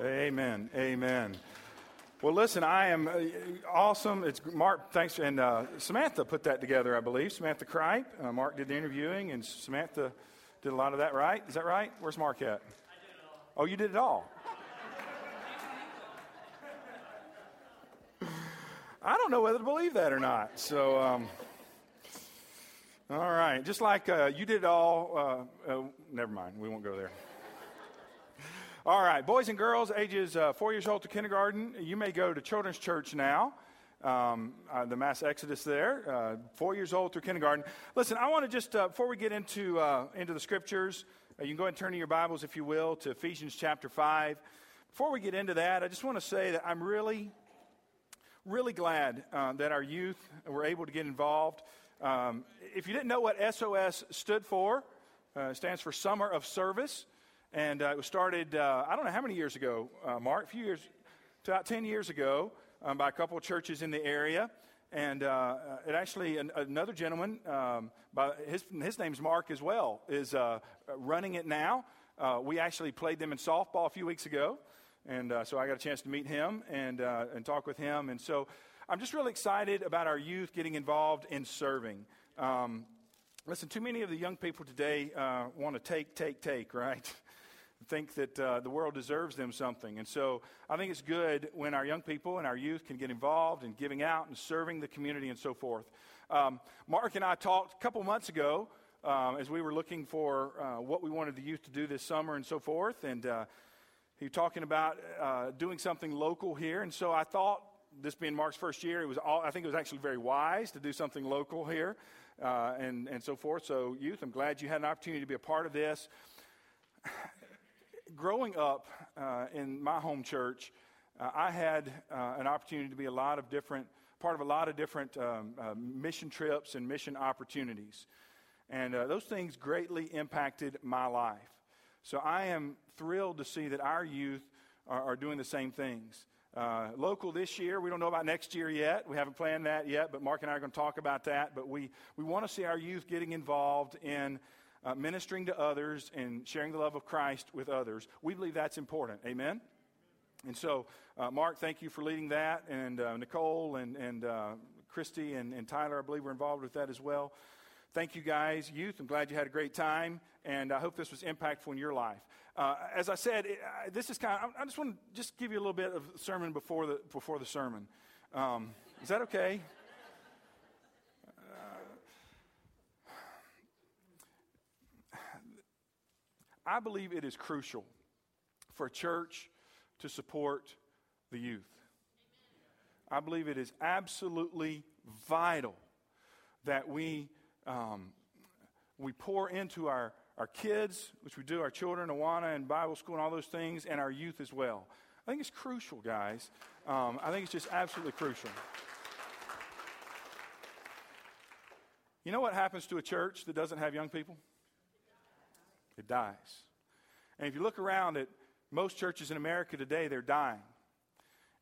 Amen. Amen. Well, listen, I am uh, awesome. It's Mark, thanks. And uh, Samantha put that together, I believe. Samantha Kripe. Uh, Mark did the interviewing, and Samantha did a lot of that, right? Is that right? Where's Mark at? Oh, you did it all. I don't know whether to believe that or not. So, um, all right. Just like uh, you did it all. Uh, uh, never mind. We won't go there. All right, boys and girls, ages uh, four years old to kindergarten, you may go to Children's Church now. Um, uh, the mass exodus there, uh, four years old through kindergarten. Listen, I want to just, uh, before we get into, uh, into the scriptures, uh, you can go ahead and turn to your Bibles, if you will, to Ephesians chapter 5. Before we get into that, I just want to say that I'm really, really glad that our youth were able to get involved. Um, if you didn't know what SOS stood for, stands for Summer of Service. And uh, it was started, uh, I don't know how many years ago, uh, Mark, a few years, about 10 years ago, um, by a couple of churches in the area. And uh, it actually, an, another gentleman, um, by his, his name's Mark as well, is uh, running it now. Uh, we actually played them in softball a few weeks ago. And so I got a chance to meet him and, and talk with him. And so I'm just really excited about our youth getting involved in serving. Um, listen, too many of the young people today want to take, take, take, right? think that uh, the world deserves them something. And so I think it's good when our young people and our youth can get involved in giving out and serving the community and so forth. Um, Mark and I talked a couple months ago um, as we were looking for uh, what we wanted the youth to do this summer and so forth. And uh, he was talking about uh, doing something local here. And so I thought, this being Mark's first year, it was all, I think it was actually very wise to do something local here uh, and, and so forth. So, youth, I'm glad you had an opportunity to be a part of this growing up uh, in my home church, uh, I had uh, an opportunity to be a lot of different, part of a lot of different um, uh, mission trips and mission opportunities. And uh, those things greatly impacted my life. So I am thrilled to see that our youth are, are doing the same things. Uh, local this year, we don't know about next year yet. We haven't planned that yet, but Mark and I are going to talk about that. But we, we want to see our youth getting involved in uh, ministering to others and sharing the love of Christ with others. We believe that's important. Amen? And so, uh, Mark, thank you for leading that. And uh, Nicole and, and uh, Christy and, and Tyler, I believe, were involved with that as well. Thank you, guys. Youth, I'm glad you had a great time. And I hope this was impactful in your life. Uh, as I said, it, this is kind of, I just want to just give you a little bit of sermon before the, before the sermon. Um, is that okay? I believe it is crucial for a church to support the youth. I believe it is absolutely vital that we, um, we pour into our, our kids, which we do, our children, Awana and Bible school and all those things, and our youth as well. I think it's crucial, guys. Um, I think it's just absolutely crucial. You know what happens to a church that doesn't have young people? It dies. And if you look around at most churches in America today, they're dying.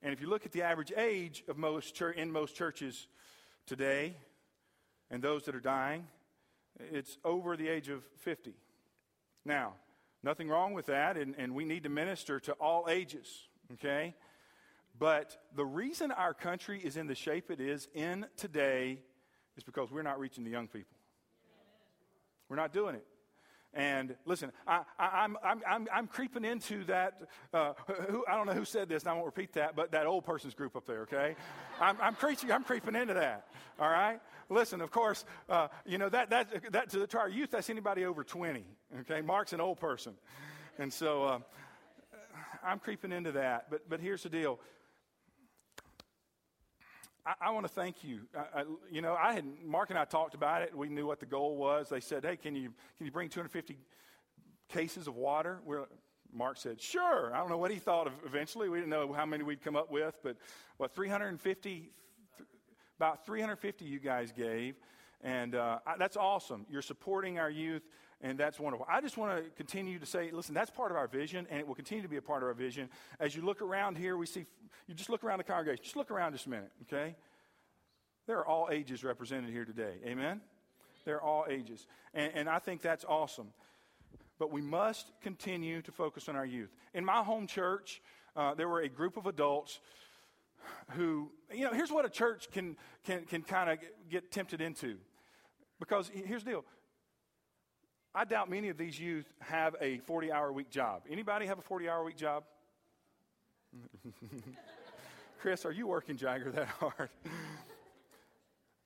And if you look at the average age of most church, in most churches today, and those that are dying, it's over the age of 50. Now, nothing wrong with that, and, and we need to minister to all ages, okay? But the reason our country is in the shape it is in today is because we're not reaching the young people. We're not doing it. And listen, I, am I'm, I'm, I'm creeping into that. Uh, who, I don't know who said this, and I won't repeat that, but that old person's group up there, okay? I'm, I'm, creeping, I'm creeping into that, all right? Listen, of course, uh, you know, that, that, that to, to, our youth, that's anybody over 20, okay? Mark's an old person. And so uh, I'm creeping into that. But, but here's the deal I, I want to thank you. I, I, you know, I had Mark and I talked about it. We knew what the goal was. They said, "Hey, can you can you bring 250 cases of water?" We're, Mark said, "Sure." I don't know what he thought of eventually. We didn't know how many we'd come up with, but what 350, about 350 you guys gave, and uh, that's awesome. You're supporting our youth and that's wonderful. I just want to continue to say, listen, that's part of our vision, and it will continue to be a part of our vision. As you look around here, we see, you just look around the congregation. Just look around just a minute, okay? There are all ages represented here today. Amen? They're all ages. And, and I think that's awesome. but we must continue to focus on our youth. In my home church, uh, there were a group of adults who, you know, here's what a church can, can, can kind of get tempted into. Because here's the deal I doubt many of these youth have a 40 hour week job. Anybody have a 40 hour week job? Chris, are you working Jagger that hard? they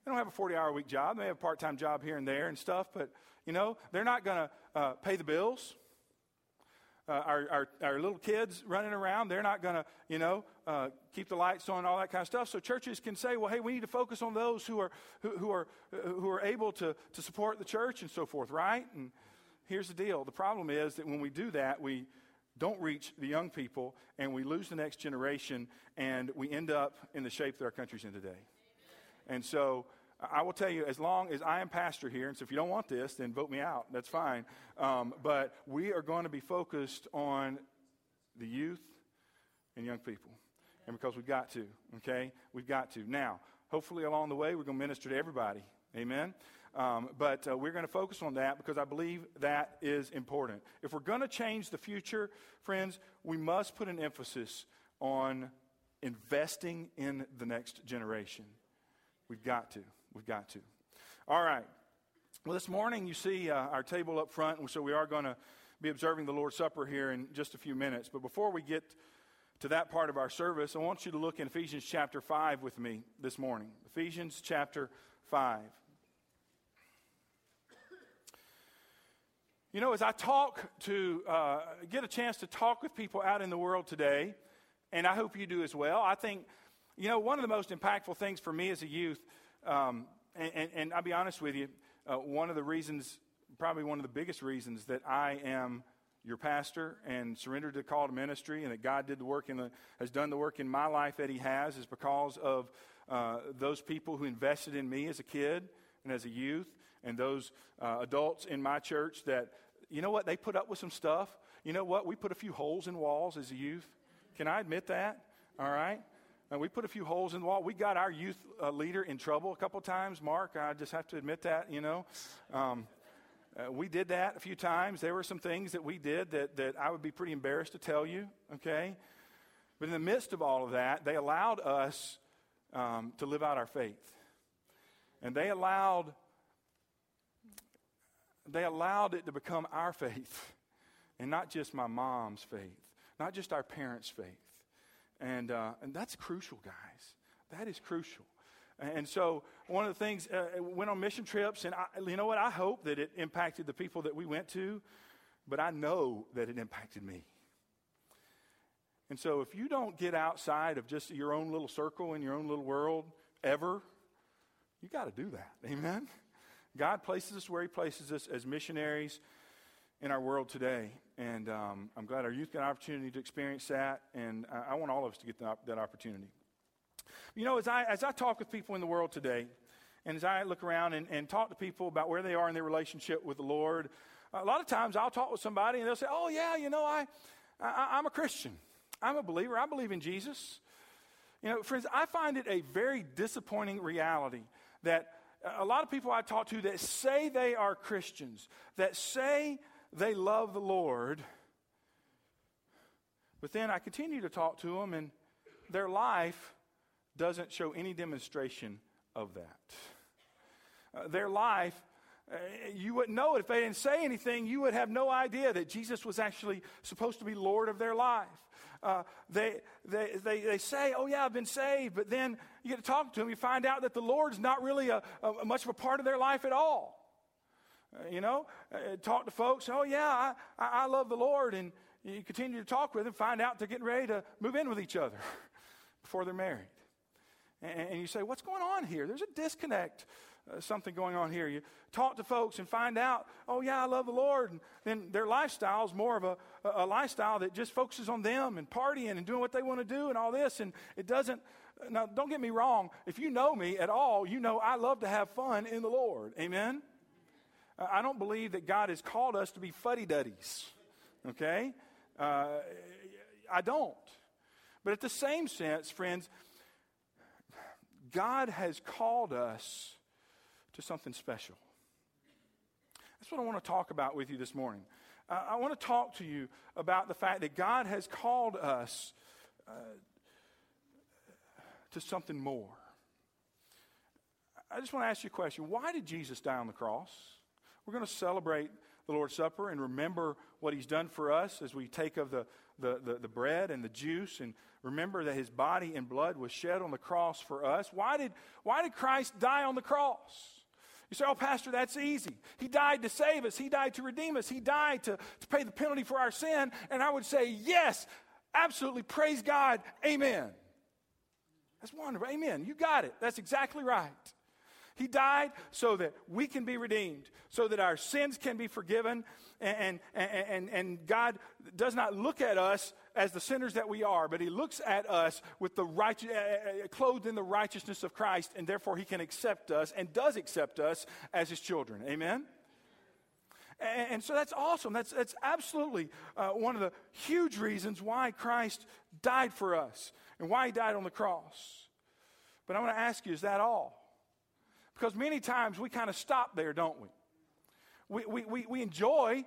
don't have a 40 hour week job. They have a part time job here and there and stuff, but you know, they're not going to uh, pay the bills. Uh, our, our, our, little kids running around, they're not going to, you know, uh, keep the lights on, all that kind of stuff. So churches can say, well, hey, we need to focus on those who are, who, who are, who are able to, to support the church and so forth, right? And here's the deal. The problem is that when we do that, we don't reach the young people and we lose the next generation and we end up in the shape that our country's in today. And so I will tell you, as long as I am pastor here, and so if you don't want this, then vote me out. That's fine. Um, but we are going to be focused on the youth and young people. And because we've got to, okay? We've got to. Now, hopefully along the way, we're going to minister to everybody. Amen? Um, but uh, we're going to focus on that because I believe that is important. If we're going to change the future, friends, we must put an emphasis on investing in the next generation. We've got to. We've got to. All right. Well, this morning you see uh, our table up front, so we are going to be observing the Lord's Supper here in just a few minutes. But before we get to that part of our service, I want you to look in Ephesians chapter 5 with me this morning. Ephesians chapter 5. You know, as I talk to, uh, get a chance to talk with people out in the world today, and I hope you do as well, I think, you know, one of the most impactful things for me as a youth um, and, and, and, I'll be honest with you, uh, one of the reasons, probably one of the biggest reasons that I am your pastor and surrendered to the call to ministry and that God did the work in the, has done the work in my life that he has is because of uh, those people who invested in me as a kid and as a youth and those uh, adults in my church that, you know what, they put up with some stuff. You know what, we put a few holes in walls as a youth. Can I admit that? All right? And we put a few holes in the wall. We got our youth uh, leader in trouble a couple times. Mark, I just have to admit that, you know. Um, uh, we did that a few times. There were some things that we did that, that I would be pretty embarrassed to tell you, okay? But in the midst of all of that, they allowed us um, to live out our faith. And they allowed, they allowed it to become our faith and not just my mom's faith, not just our parents' faith. And, uh, and that's crucial, guys. That is crucial. And so, one of the things, uh, went on mission trips, and I, you know what? I hope that it impacted the people that we went to, but I know that it impacted me. And so, if you don't get outside of just your own little circle in your own little world ever, you got to do that. Amen? God places us where He places us as missionaries in our world today. And um, I'm glad our youth got an opportunity to experience that, and I, I want all of us to get that, that opportunity. You know, as I, as I talk with people in the world today, and as I look around and, and talk to people about where they are in their relationship with the Lord, a lot of times I'll talk with somebody and they'll say, Oh, yeah, you know, I, I, I'm a Christian. I'm a believer. I believe in Jesus. You know, friends, I find it a very disappointing reality that a lot of people I talk to that say they are Christians, that say they love the Lord, but then I continue to talk to them, and their life doesn't show any demonstration of that. Uh, their life, uh, you wouldn't know it if they didn't say anything. You would have no idea that Jesus was actually supposed to be Lord of their life. Uh, they, they, they, they say, Oh, yeah, I've been saved, but then you get to talk to them, you find out that the Lord's not really a, a much of a part of their life at all. You know, uh, talk to folks. Oh, yeah, I, I love the Lord. And you continue to talk with them, find out they're getting ready to move in with each other before they're married. And, and you say, What's going on here? There's a disconnect. Uh, something going on here. You talk to folks and find out, oh, yeah, I love the Lord. And then their lifestyle is more of a, a lifestyle that just focuses on them and partying and doing what they want to do and all this. And it doesn't, now, don't get me wrong. If you know me at all, you know I love to have fun in the Lord. Amen? I don't believe that God has called us to be fuddy duddies. Okay? Uh, I don't. But at the same sense, friends, God has called us to something special. That's what I want to talk about with you this morning. Uh, I want to talk to you about the fact that God has called us uh, to something more. I just want to ask you a question. Why did Jesus die on the cross? We're going to celebrate the Lord's Supper and remember what He's done for us as we take of the, the, the, the, bread and the juice and remember that His body and blood was shed on the cross for us. Why did, why did Christ die on the cross? You say, oh, Pastor, that's easy. He died to save us, He died to redeem us, He died to, to pay the penalty for our sin. And I would say, yes, absolutely. Praise God. Amen. That's wonderful. Amen. You got it. That's exactly right. He died so that we can be redeemed, so that our sins can be forgiven, and, and, and, and God does not look at us as the sinners that we are, but He looks at us with the right, uh, uh, clothed in the righteousness of Christ, and therefore He can accept us and does accept us as His children. Amen? And, and so that's awesome. That's, that's absolutely uh, one of the huge reasons why Christ died for us and why He died on the cross. But I want to ask you, is that all? Because many times we kind of stop there, don't we? We, we, we, we enjoy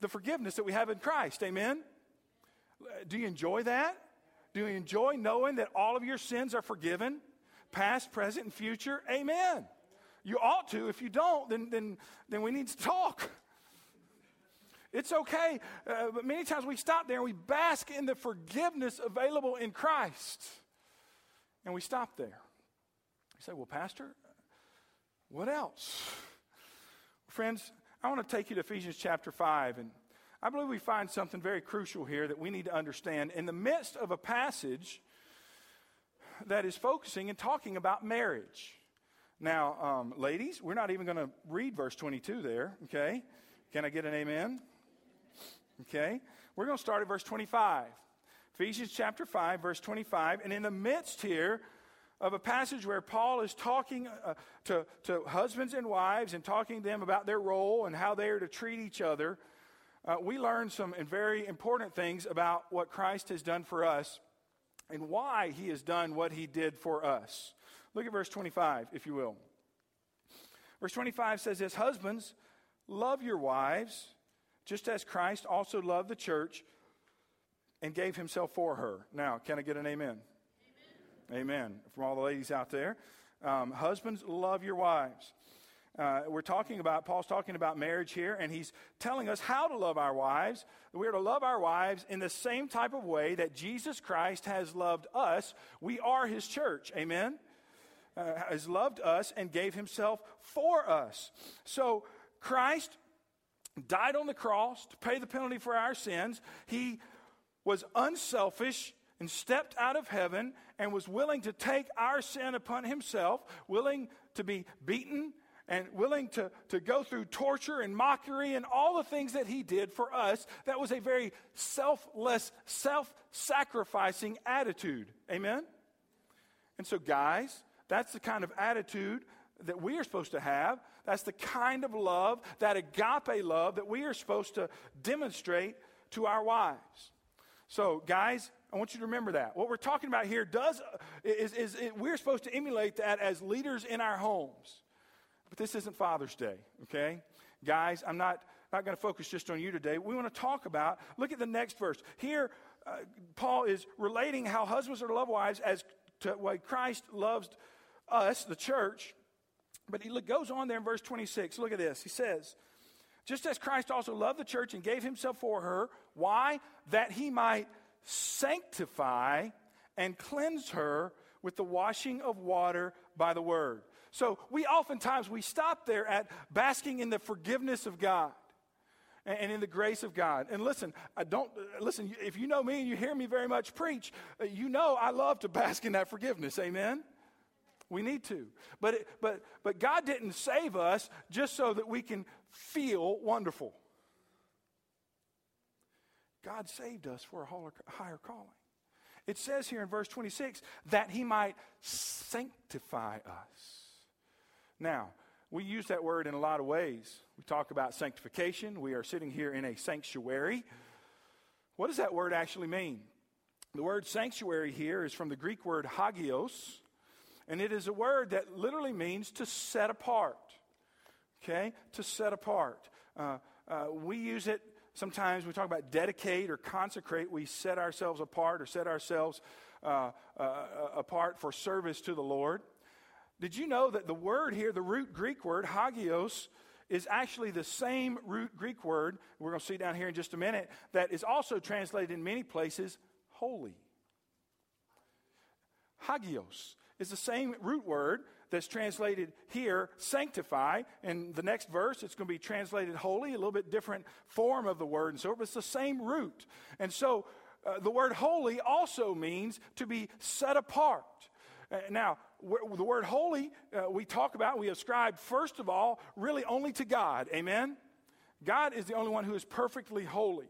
the forgiveness that we have in Christ. Amen? Do you enjoy that? Do you enjoy knowing that all of your sins are forgiven, past, present, and future? Amen. You ought to. If you don't, then, then, then we need to talk. It's okay. Uh, but many times we stop there and we bask in the forgiveness available in Christ. And we stop there. You say, well, Pastor, what else? Friends, I want to take you to Ephesians chapter 5. And I believe we find something very crucial here that we need to understand. In the midst of a passage that is focusing and talking about marriage. Now, um, ladies, we're not even going to read verse 22 there, okay? Can I get an amen? Okay? We're going to start at verse 25. Ephesians chapter 5, verse 25. And in the midst here, of a passage where Paul is talking uh, to, to husbands and wives and talking to them about their role and how they are to treat each other, uh, we learn some very important things about what Christ has done for us and why he has done what he did for us. Look at verse 25, if you will. Verse 25 says this Husbands, love your wives, just as Christ also loved the church and gave himself for her. Now, can I get an amen? Amen. From all the ladies out there. Um, husbands, love your wives. Uh, we're talking about, Paul's talking about marriage here, and he's telling us how to love our wives. We're to love our wives in the same type of way that Jesus Christ has loved us. We are his church. Amen? Uh, has loved us and gave himself for us. So Christ died on the cross to pay the penalty for our sins. He was unselfish and stepped out of heaven and was willing to take our sin upon himself, willing to be beaten and willing to, to go through torture and mockery and all the things that he did for us. That was a very selfless, self sacrificing attitude. Amen? And so, guys, that's the kind of attitude that we are supposed to have. That's the kind of love, that agape love, that we are supposed to demonstrate to our wives. So, guys, I want you to remember that. What we're talking about here does is, is, is we're supposed to emulate that as leaders in our homes. But this isn't Father's Day, okay? Guys, I'm not, not going to focus just on you today. We want to talk about, look at the next verse. Here, uh, Paul is relating how husbands are to love wives as to what Christ loves us, the church. But he goes on there in verse 26. Look at this. He says, just as Christ also loved the church and gave himself for her. Why? That he might sanctify and cleanse her with the washing of water by the word. So we oftentimes we stop there at basking in the forgiveness of God and in the grace of God. And listen, I don't listen. If you know me and you hear me very much preach, uh, you know I love to bask in that forgiveness. Amen. We need to, but it, but but God didn't save us just so that we can feel wonderful. God saved us for a higher calling. It says here in verse 26 that he might sanctify us. Now, we use that word in a lot of ways. We talk about sanctification. We are sitting here in a sanctuary. What does that word actually mean? The word sanctuary here is from the Greek word hagios, and it is a word that literally means to set apart. Okay? To set apart. Uh, uh, we use it sometimes, we talk about dedicate or consecrate. We set ourselves apart or set ourselves uh, uh, uh, apart for service to the Lord. Did you know that the word here, the root Greek word, hagios, is actually the same root Greek word, we're going to see down here in just a minute, that is also translated in many places holy. Hagios is the same root word that's translated here, sanctify. In the next verse, it's going to be translated holy, a little bit different form of the word and so but it's the same root. And so uh, the word holy also means to be set apart. Uh, now, the word holy, uh, we talk about, we ascribe, first of all, really only to God. Amen? God is the only one who is perfectly holy.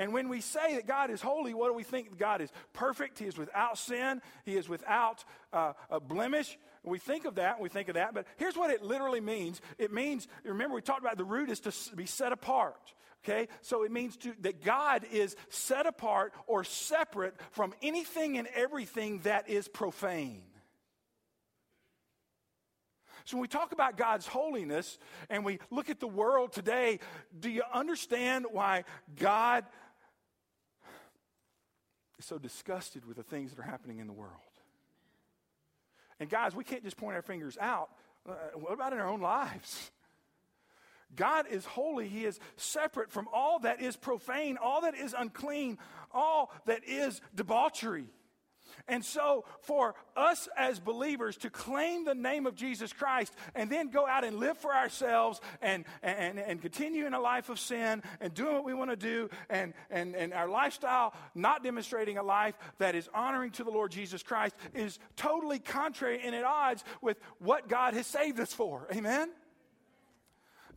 And when we say that God is holy, what do we think? God is perfect. He is without sin. He is without uh, a blemish. We think of that, we think of that, but here's what it literally means. It means, remember, we talked about the root is to be set apart. Okay? So it means to, that God is set apart or separate from anything and everything that is profane. So when we talk about God's holiness and we look at the world today, do you understand why God is so disgusted with the things that are happening in the world? And guys, we can't just point our fingers out. Uh, what about in our own lives? God is holy. He is separate from all that is profane, all that is unclean, all that is debauchery. And so, for us as believers to claim the name of Jesus Christ and then go out and live for ourselves and, and, and continue in a life of sin and doing what we want to do and, and, and our lifestyle not demonstrating a life that is honoring to the Lord Jesus Christ is totally contrary and at odds with what God has saved us for. Amen?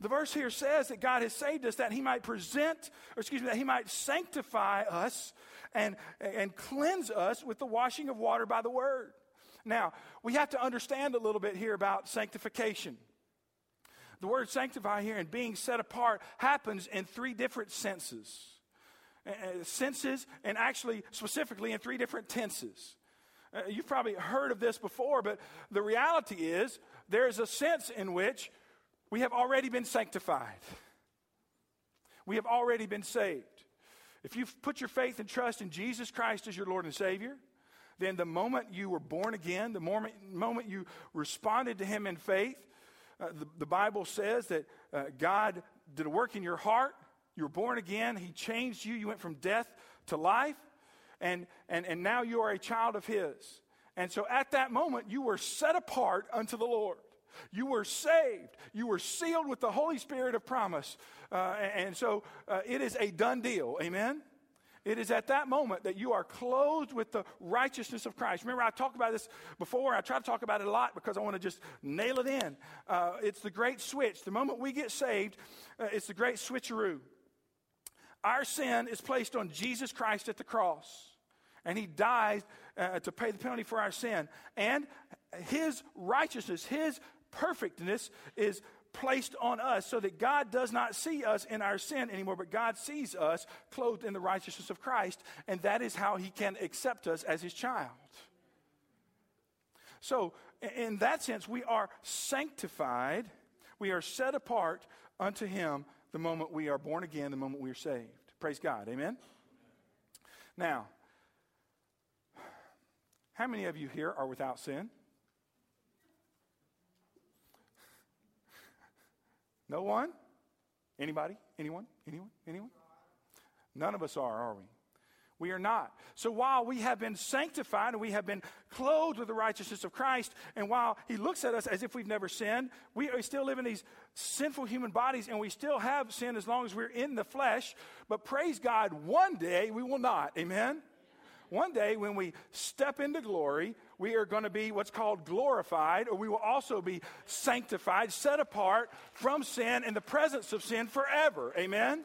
The verse here says that God has saved us that he might present, or excuse me, that he might sanctify us and, and cleanse us with the washing of water by the word. Now, we have to understand a little bit here about sanctification. The word sanctify here and being set apart happens in three different senses. Uh, senses, and actually specifically in three different tenses. Uh, you've probably heard of this before, but the reality is there's a sense in which we have already been sanctified. We have already been saved. If you've put your faith and trust in Jesus Christ as your Lord and Savior, then the moment you were born again, the moment, moment you responded to Him in faith, uh, the, the, Bible says that uh, God did a work in your heart. You were born again. He changed you. You went from death to life. And, and, and now you are a child of His. And so at that moment, you were set apart unto the Lord. You were saved. You were sealed with the Holy Spirit of promise. Uh, and so uh, it is a done deal. Amen? It is at that moment that you are clothed with the righteousness of Christ. Remember, I talked about this before. I try to talk about it a lot because I want to just nail it in. Uh, it's the great switch. The moment we get saved, uh, it's the great switcheroo. Our sin is placed on Jesus Christ at the cross, and He died uh, to pay the penalty for our sin. And His righteousness, His perfectness is placed on us so that God does not see us in our sin anymore, but God sees us clothed in the righteousness of Christ, and that is how He can accept us as His child. So, in that sense, we are sanctified, we are set apart unto Him the moment we are born again, the moment we are saved. Praise God. Amen? Now, how many of you here are without sin? No one? Anybody? Anyone? Anyone? Anyone? None of us are, are we? We are not. So while we have been sanctified and we have been clothed with the righteousness of Christ, and while He looks at us as if we've never sinned, we still live in these sinful human bodies and we still have sin as long as we're in the flesh. But praise God, one day we will not. Amen? One day when we step into glory, we are going to be what's called glorified, or we will also be sanctified, set apart from sin in the presence of sin forever. Amen?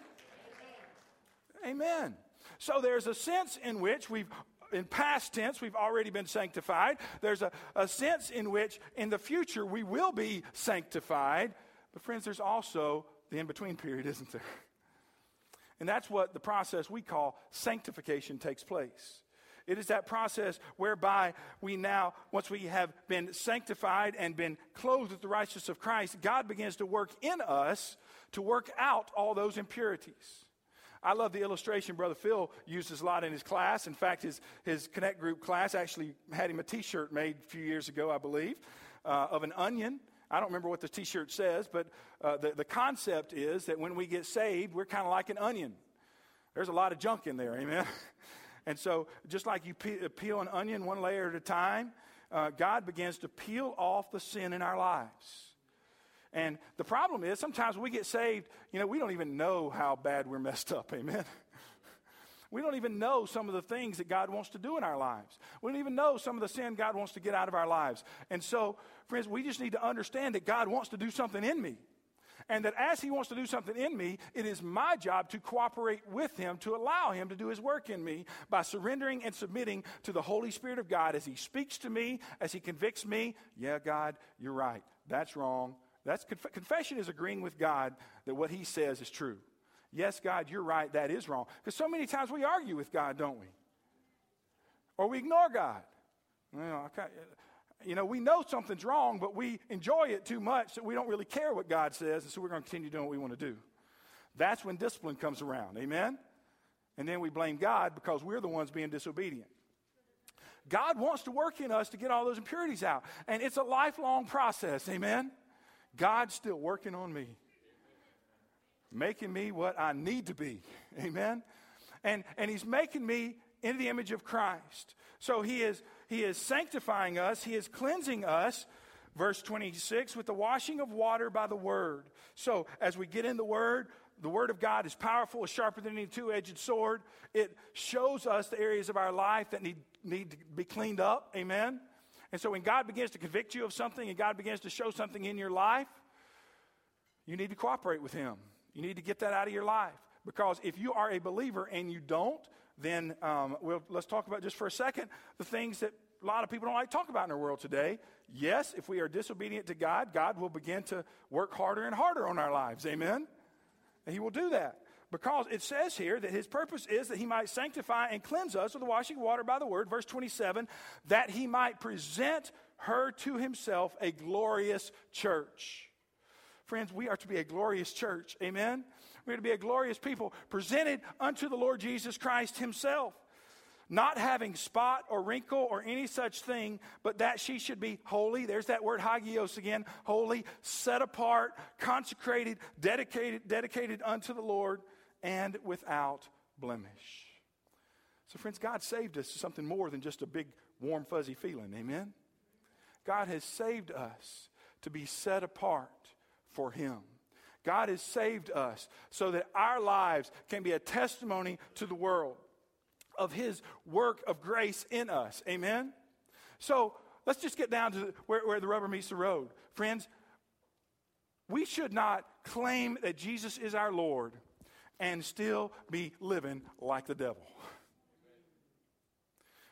Amen. Amen. So there's a sense in which we've in past tense, we've already been sanctified. There's a, a sense in which in the future we will be sanctified. But, friends, there's also the in between period, isn't there? And that's what the process we call sanctification takes place It is that process whereby we now, once we have been sanctified and been clothed with the righteousness of Christ, God begins to work in us to work out all those impurities. I love the illustration Brother Phil uses a lot in his class. In fact, his, his Connect Group class actually had him a t shirt made a few years ago, I believe, uh, of an onion. I don't remember what the t shirt says, but uh, the, the concept is that when we get saved, we're kind of like an onion. There's a lot of junk in there, amen? and so, just like you peel an onion one layer at a time, uh, God begins to peel off the sin in our lives. And the problem is sometimes we get saved, you know, we don't even know how bad we're messed up. Amen. We don't even know some of the things that God wants to do in our lives. We don't even know some of the sin God wants to get out of our lives. And so, friends, we just need to understand that God wants to do something in me. And that as He wants to do something in me, it is my job to cooperate with Him, to allow Him to do His work in me by surrendering and submitting to the Holy Spirit of God as He speaks to me, as He convicts me. Yeah, God, you're right. That's wrong. That's conf- confession is agreeing with God that what He says is true. Yes, God, you're right. That is wrong. Because so many times we argue with God, don't we? Or we ignore God. Know, okay, you know, we know something's wrong, but we enjoy it too much that we don't really care what God says, and so we're going to continue doing what we want to do. That's when discipline comes around. Amen? And then we blame God because we're the ones being disobedient. God wants to work in us to get all those impurities out. And it's a lifelong process. Amen? God's still working on me, making me what I need to be. Amen? And, and He's making me in the image of Christ. So He is, he is sanctifying us, He is cleansing us. Verse 26, with the washing of water by the word. So, as we get in the word, the word of God is powerful, is sharper than any two edged sword. It shows us the areas of our life that need, need to be cleaned up. Amen. And so when God begins to convict you of something and God begins to show something in your life, you need to cooperate with Him. You need to get that out of your life. Because if you are a believer and you don't, then um, we'll, let's talk about just for a second the things that a lot of people don't like to talk about in our world today. Yes, if we are disobedient to God, God will begin to work harder and harder on our lives. Amen? And He will do that. Because it says here that his purpose is that he might sanctify and cleanse us with the washing of water by the word, verse 27, that he might present her to himself a glorious church. Friends, we are to be a glorious church. Amen? We're to be a glorious people presented unto the Lord Jesus Christ himself not having spot or wrinkle or any such thing, but that she should be holy. There's that word hagios again holy, set apart, consecrated, dedicated, dedicated unto the Lord and without blemish. So, friends, God saved us to something more than just a big, warm, fuzzy feeling. Amen? God has saved us to be set apart for Him. God has saved us so that our lives can be a testimony to the world of His work of grace in us. Amen? So, let's just get down to where, where the rubber meets the road. Friends, we should not claim that Jesus is our Lord and still be living like the devil.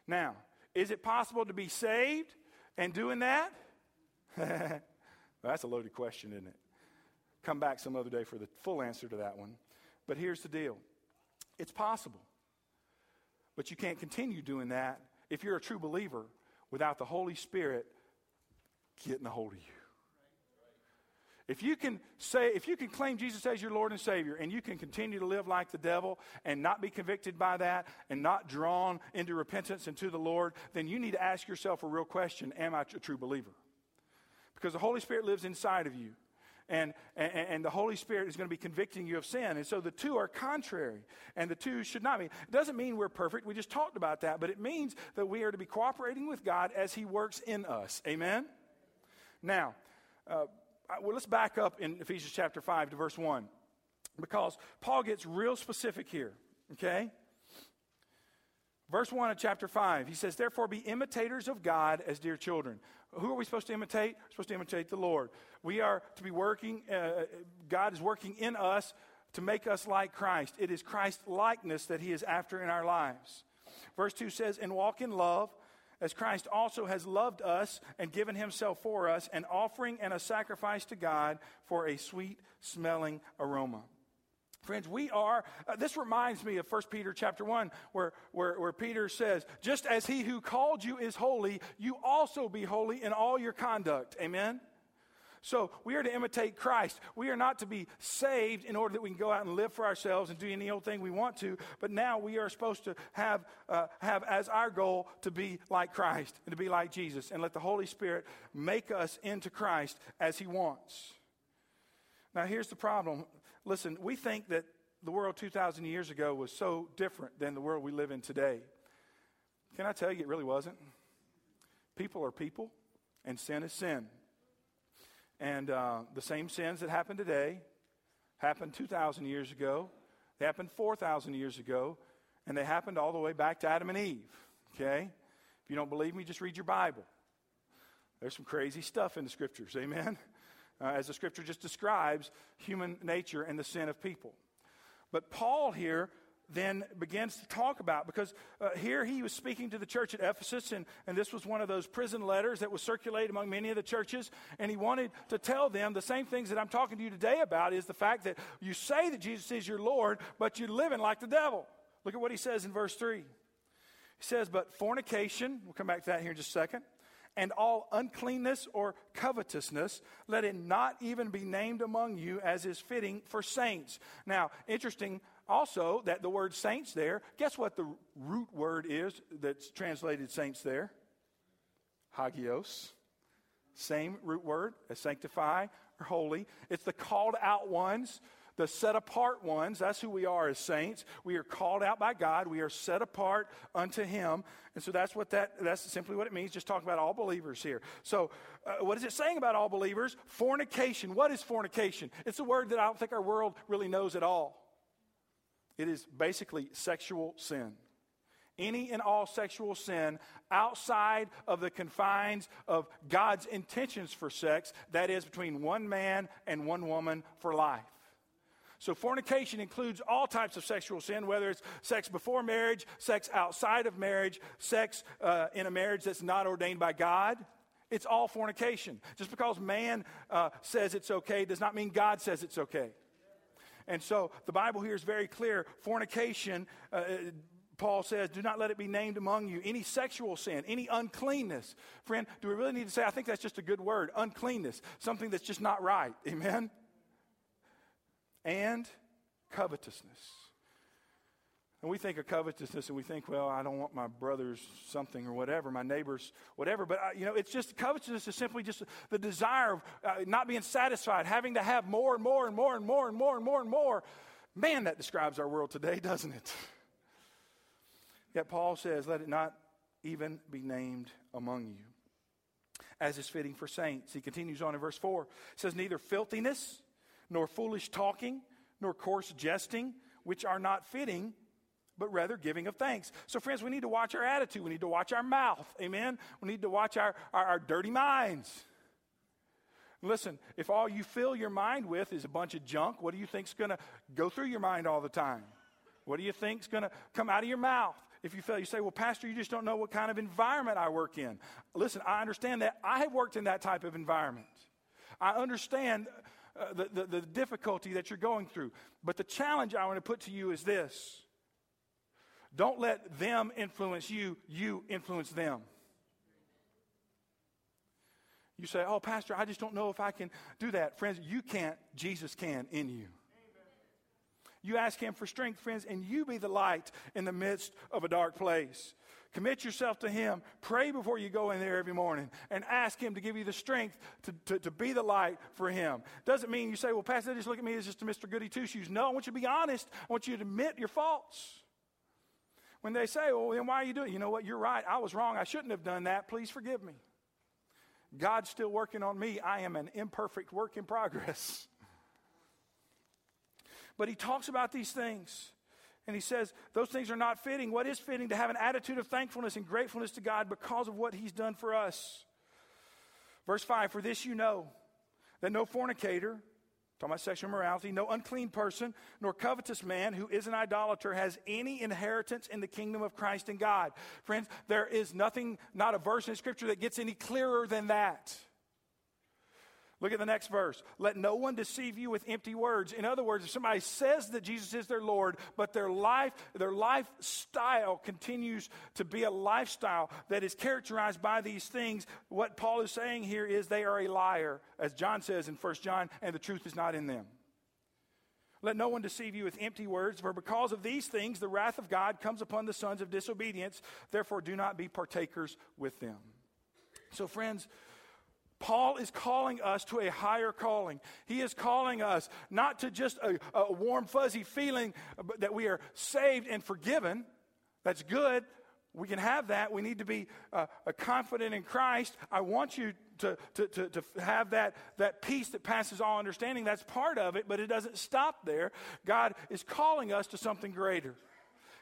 Now, is it possible to be saved and doing that? that's a loaded question, isn't it? Come back some other day for the full answer to that one. But here's the deal it's possible. But you can't continue doing that if you're a true believer without the Holy Spirit getting a hold of you. If you can say, if you can claim Jesus as your Lord and Savior, and you can continue to live like the devil and not be convicted by that and not drawn into repentance and to the Lord, then you need to ask yourself a real question Am I a true believer? Because the Holy Spirit lives inside of you. And, and, and, the Holy Spirit is going to be convicting you of sin. And so the two are contrary, and the two should not be. It doesn't mean we're perfect. We just talked about that, but it means that we are to be cooperating with God as He works in us. Amen? Now, uh, well, let's back up in Ephesians chapter 5 to verse 1 because Paul gets real specific here, okay? Verse 1 of chapter 5, he says, Therefore be imitators of God as dear children. Who are we supposed to imitate? We're supposed to imitate the Lord. We are to be working, uh, God is working in us to make us like Christ. It is Christ likeness that he is after in our lives. Verse 2 says, And walk in love as Christ also has loved us and given himself for us, an offering and a sacrifice to God for a sweet smelling aroma. Friends, we are, uh, this reminds me of 1 Peter chapter 1, where, where, where Peter says, Just as he who called you is holy, you also be holy in all your conduct. Amen? So we are to imitate Christ. We are not to be saved in order that we can go out and live for ourselves and do any old thing we want to, but now we are supposed to have, uh, have as our goal to be like Christ and to be like Jesus and let the Holy Spirit make us into Christ as he wants. Now, here's the problem Listen, we think that the world 2,000 years ago was so different than the world we live in today. Can I tell you, it really wasn't? People are people, and sin is sin. And uh, the same sins that happen today happened 2,000 years ago, they happened 4,000 years ago, and they happened all the way back to Adam and Eve. Okay? If you don't believe me, just read your Bible. There's some crazy stuff in the scriptures. Amen? Uh, as the scripture just describes human nature and the sin of people. But Paul here then begins to talk about because uh, here he was speaking to the church at Ephesus, and, and this was one of those prison letters that was circulated among many of the churches. And he wanted to tell them the same things that I'm talking to you today about is the fact that you say that Jesus is your Lord, but you're living like the devil. Look at what he says in verse 3. He says, But fornication, we'll come back to that here in just a second and all uncleanness or covetousness, let it not even be named among you as is fitting for saints. Now, interesting also that the word saints there, guess what the root word is that's translated saints there? Hagios. Same root word as sanctify or holy. It's the called out ones the set apart ones. That's who we are as saints. We are called out by God. We are set apart unto Him. And so that's what that, that's simply what it means. Just talking about all believers here. So, uh, what is it saying about all believers? Fornication. What is fornication? It's a word that I don't think our world really knows at all. It is basically sexual sin any and all sexual sin outside of the confines of God's intentions for sex, that is, between one man and one woman for life. So, fornication includes all types of sexual sin, whether it's sex before marriage, sex outside of marriage, sex uh, in a marriage that's not ordained by God. It's all fornication. Just because man uh, says it's okay does not mean God says it's okay. And so the Bible here is very clear. Fornication, uh, Paul says, do not let it be named among you. Any sexual sin, any uncleanness. Friend, do we really need to say, I think that's just a good word, uncleanness, something that's just not right. Amen? And covetousness. And we think of covetousness and we think, well, I don't want my brother's something or whatever, my neighbor's whatever. But, uh, you know, it's just covetousness is simply just the desire of uh, not being satisfied, having to have more and more and more and more and more and more and more. Man, that describes our world today, doesn't it? Yet Paul says, let it not even be named among you, as is fitting for saints. He continues on in verse 4. It says, neither filthiness nor foolish talking, nor coarse jesting, which are not fitting, but rather giving of thanks. So, friends, we need to watch our attitude. We need to watch our mouth. Amen. We need to watch our, our, our dirty minds. Listen, if all you fill your mind with is a bunch of junk, what do you think's going to go through your mind all the time? What do you think's going to come out of your mouth? If you fail, you say, Well, Pastor, you just don't know what kind of environment I work in. Listen, I understand that. I have worked in that type of environment. I understand uh, the, the, the difficulty that you're going through. But the challenge I want to put to you is this don't let them influence you, you influence them. You say, Oh, Pastor, I just don't know if I can do that. Friends, you can't, Jesus can in you. You ask Him for strength, friends, and you be the light in the midst of a dark place. Commit yourself to Him. Pray before you go in there every morning and ask Him to give you the strength to, to, to be the light for Him. Doesn't mean you say, well, Pastor, just look at me as just a Mr. Goody Two Shoes. No, I want you to be honest. I want you to admit your faults. When they say, well, then why are you doing it? You know what? You're right. I was wrong. I shouldn't have done that. Please forgive me. God's still working on me. I am an imperfect work in progress. But he talks about these things. And he says, those things are not fitting. What is fitting? To have an attitude of thankfulness and gratefulness to God because of what he's done for us. Verse 5 For this you know that no fornicator, talking about sexual morality, no unclean person, nor covetous man who is an idolater has any inheritance in the kingdom of Christ and God. Friends, there is nothing, not a verse in Scripture that gets any clearer than that. Look at the next verse. Let no one deceive you with empty words. In other words, if somebody says that Jesus is their Lord, but their life, their lifestyle continues to be a lifestyle that is characterized by these things, what Paul is saying here is they are a liar, as John says in 1 John, and the truth is not in them. Let no one deceive you with empty words, for because of these things the wrath of God comes upon the sons of disobedience. Therefore, do not be partakers with them. So, friends, Paul is calling us to a higher calling. He is calling us not to just a, a, warm, fuzzy feeling that we are saved and forgiven. That's good. We can have that. We need to be uh, confident in Christ. I want you to, to, to, to have that, that peace that passes all understanding. That's part of it, but it doesn't stop there. God is calling us to something greater.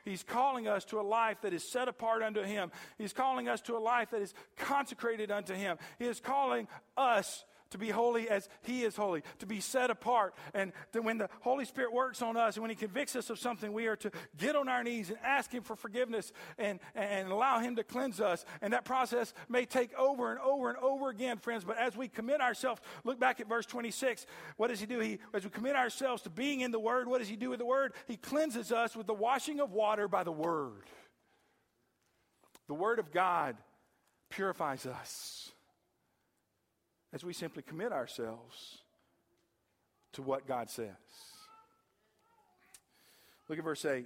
He's calling us to a life that is set apart unto Him. He's calling us to a life that is consecrated unto Him. He is calling us to be holy as He is holy, to be set apart. And when the Holy Spirit works on us and when He convicts us of something, we are to get on our knees and ask Him for forgiveness and, and allow Him to cleanse us. And that process may take over and over and over again, friends. But as we commit ourselves, look back at verse 26. What does He do? He, as we commit ourselves to being in the Word, what does He do with the Word? He cleanses us with the washing of water by the Word. The Word of God purifies us as we simply commit ourselves to what God says. Look at verse 8.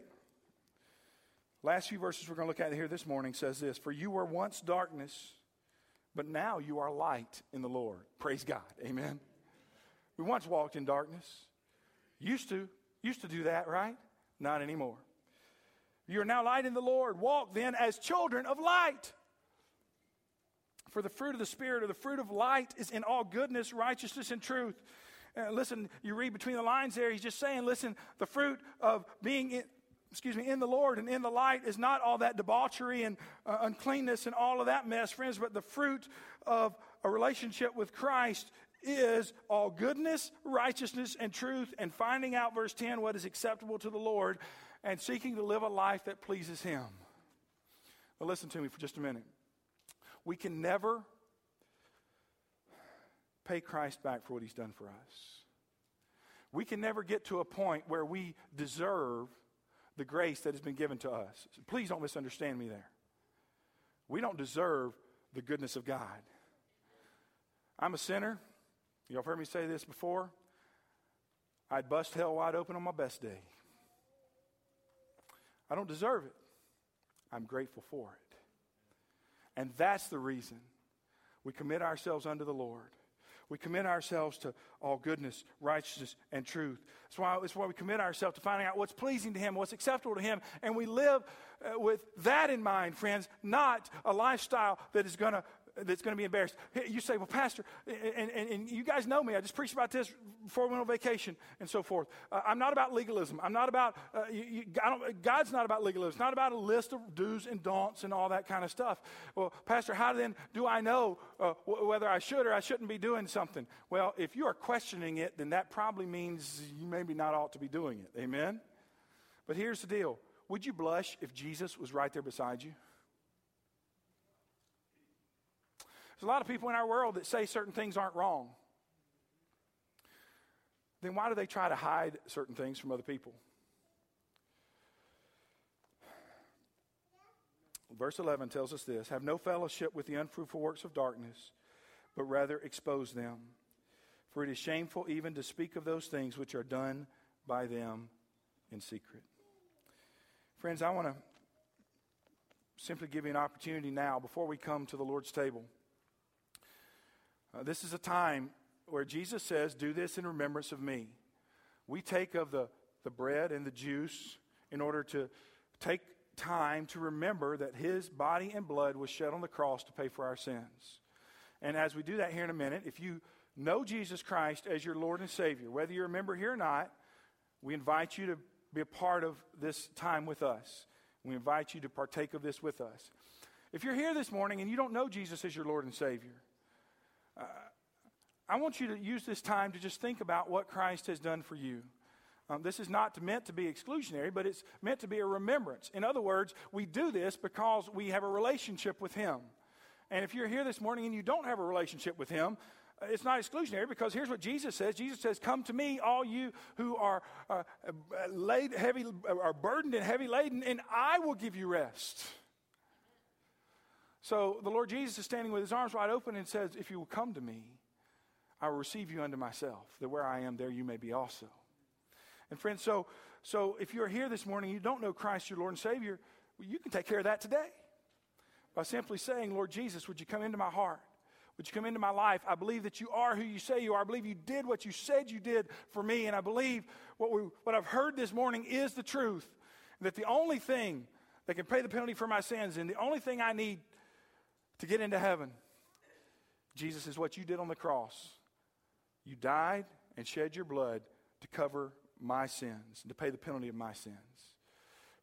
Last few verses we're going to look at here this morning says this For you were once darkness, but now you are light in the Lord. Praise God. Amen. We once walked in darkness. Used to. Used to do that, right? Not anymore. You are now light in the Lord. Walk then as children of light. For the fruit of the Spirit or the fruit of light is in all goodness, righteousness, and truth. Uh, listen, you read between the lines there, he's just saying, listen, the fruit of being in, excuse me, in the Lord and in the light is not all that debauchery and uh, uncleanness and all of that mess, friends, but the fruit of a relationship with Christ is all goodness, righteousness, and truth, and finding out, verse 10, what is acceptable to the Lord and seeking to live a life that pleases Him. Now, listen to me for just a minute. We can never pay Christ back for what he's done for us. We can never get to a point where we deserve the grace that has been given to us. Please don't misunderstand me there. We don't deserve the goodness of God. I'm a sinner. Y'all heard me say this before. I'd bust hell wide open on my best day. I don't deserve it. I'm grateful for it. And that's the reason we commit ourselves unto the Lord. We commit ourselves to all goodness, righteousness, and truth. That's why, that's why we commit ourselves to finding out what's pleasing to Him, what's acceptable to Him. And we live uh, with that in mind, friends, not a lifestyle that is going to that's going to be embarrassed. You say, well, Pastor, and, and, and, you guys know me. I just preached about this before we went on vacation and so forth. Uh, I'm not about legalism. I'm not about, uh, you, you, God's not about legalism. It's not about a list of do's and don'ts and all that kind of stuff. Well, Pastor, how then do I know uh, w- whether I should or I shouldn't be doing something? Well, if you are questioning it, then that probably means you maybe not ought to be doing it. Amen? But here's the deal Would you blush if Jesus was right there beside you? There's a lot of people in our world that say certain things aren't wrong. Then why do they try to hide certain things from other people? Verse 11 tells us this Have no fellowship with the unfruitful works of darkness, but rather expose them. For it is shameful even to speak of those things which are done by them in secret. Friends, I want to simply give you an opportunity now before we come to the Lord's table uh, this is a time where Jesus says, Do this in remembrance of me. We take of the, the bread and the juice in order to take time to remember that his body and blood was shed on the cross to pay for our sins. And as we do that here in a minute, if you know Jesus Christ as your Lord and Savior, whether you're a member here or not, we invite you to be a part of this time with us. We invite you to partake of this with us. If you're here this morning and you don't know Jesus as your Lord and Savior, uh, I want you to use this time to just think about what Christ has done for you. Um, this is not meant to be exclusionary, but it's meant to be a remembrance. In other words, we do this because we have a relationship with Him. And if you're here this morning and you don't have a relationship with Him, it's not exclusionary because here's what Jesus says. Jesus says, "Come to me, all you who are uh, laid heavy, are burdened and heavy laden, and I will give you rest." So the Lord Jesus is standing with his arms wide open and says, "If you will come to me, I will receive you unto myself, that where I am, there you may be also." And friends, so so if you're here this morning, and you don't know Christ, your Lord and Savior, well, you can take care of that today by simply saying, "Lord Jesus, would you come into my heart?" Would you come into my life? I believe that you are who you say you are. I believe you did what you said you did for me. And I believe what, we, what I've heard this morning is the truth. That the only thing that can pay the penalty for my sins and the only thing I need to get into heaven, Jesus, is what you did on the cross. You died and shed your blood to cover my sins and to pay the penalty of my sins.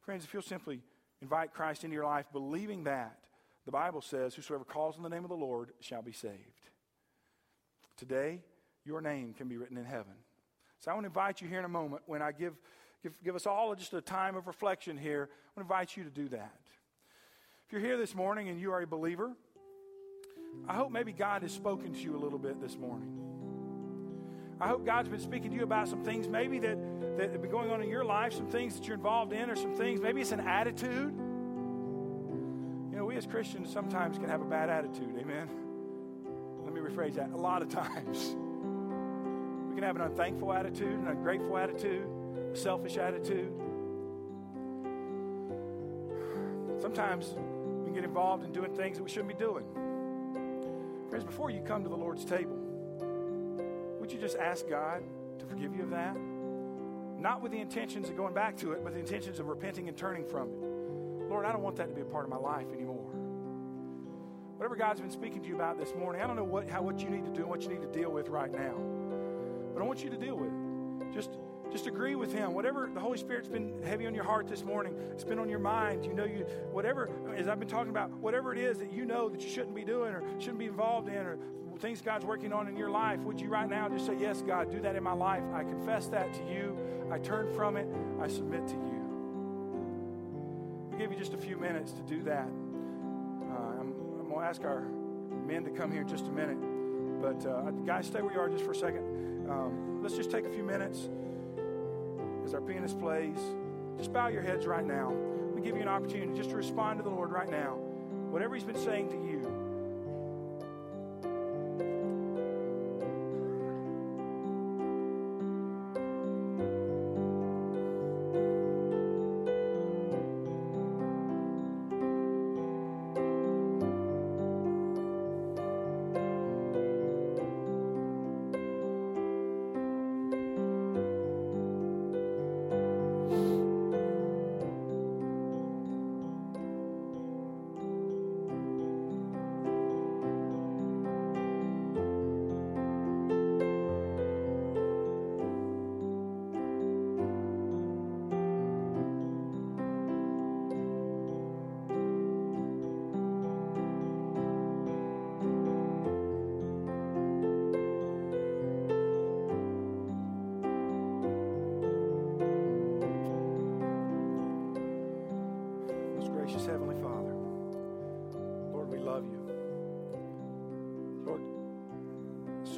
Friends, if you'll simply invite Christ into your life, believing that, the Bible says, Whosoever calls on the name of the Lord shall be saved. Today, your name can be written in heaven. So I want to invite you here in a moment when I give, give, give us all just a time of reflection here. I want to invite you to do that. If you're here this morning and you are a believer, I hope maybe God has spoken to you a little bit this morning. I hope God's been speaking to you about some things maybe that, that have been going on in your life, some things that you're involved in, or some things, maybe it's an attitude You know, we as Christians sometimes can have a bad attitude. Amen. Let me rephrase that. A lot of times. We can have an unthankful attitude, an ungrateful attitude, a selfish attitude. Sometimes we can get involved in doing things that we shouldn't be doing. Friends, before you come to the Lord's table, would you just ask God to forgive you of that? Not with the intentions of going back to it, but the intentions of repenting and turning from it. Lord, I don't want that to be a part of my life anymore. Whatever God's been speaking to you about this morning, I don't know what, how, what you need to do and what you need to deal with right now. But I want you to deal with it. Just, just agree with Him. Whatever the Holy Spirit's been heavy on your heart this morning, it's been on your mind. You know, you whatever, as I've been talking about, whatever it is that you know that you shouldn't be doing or shouldn't be involved in or things God's working on in your life, would you right now just say, Yes, God, do that in my life? I confess that to you. I turn from it. I submit to you i give you just a few minutes to do that. Uh, I'm, I'm going to ask our men to come here in just a minute. But uh, guys, stay where you are just for a second. Um, let's just take a few minutes as our pianist plays. Just bow your heads right now. We give you an opportunity just to respond to the Lord right now. Whatever He's been saying to you,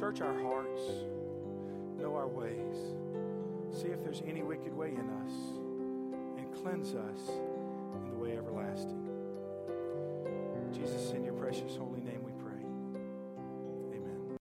Search our hearts, know our ways, see if there's any wicked way in us, and cleanse us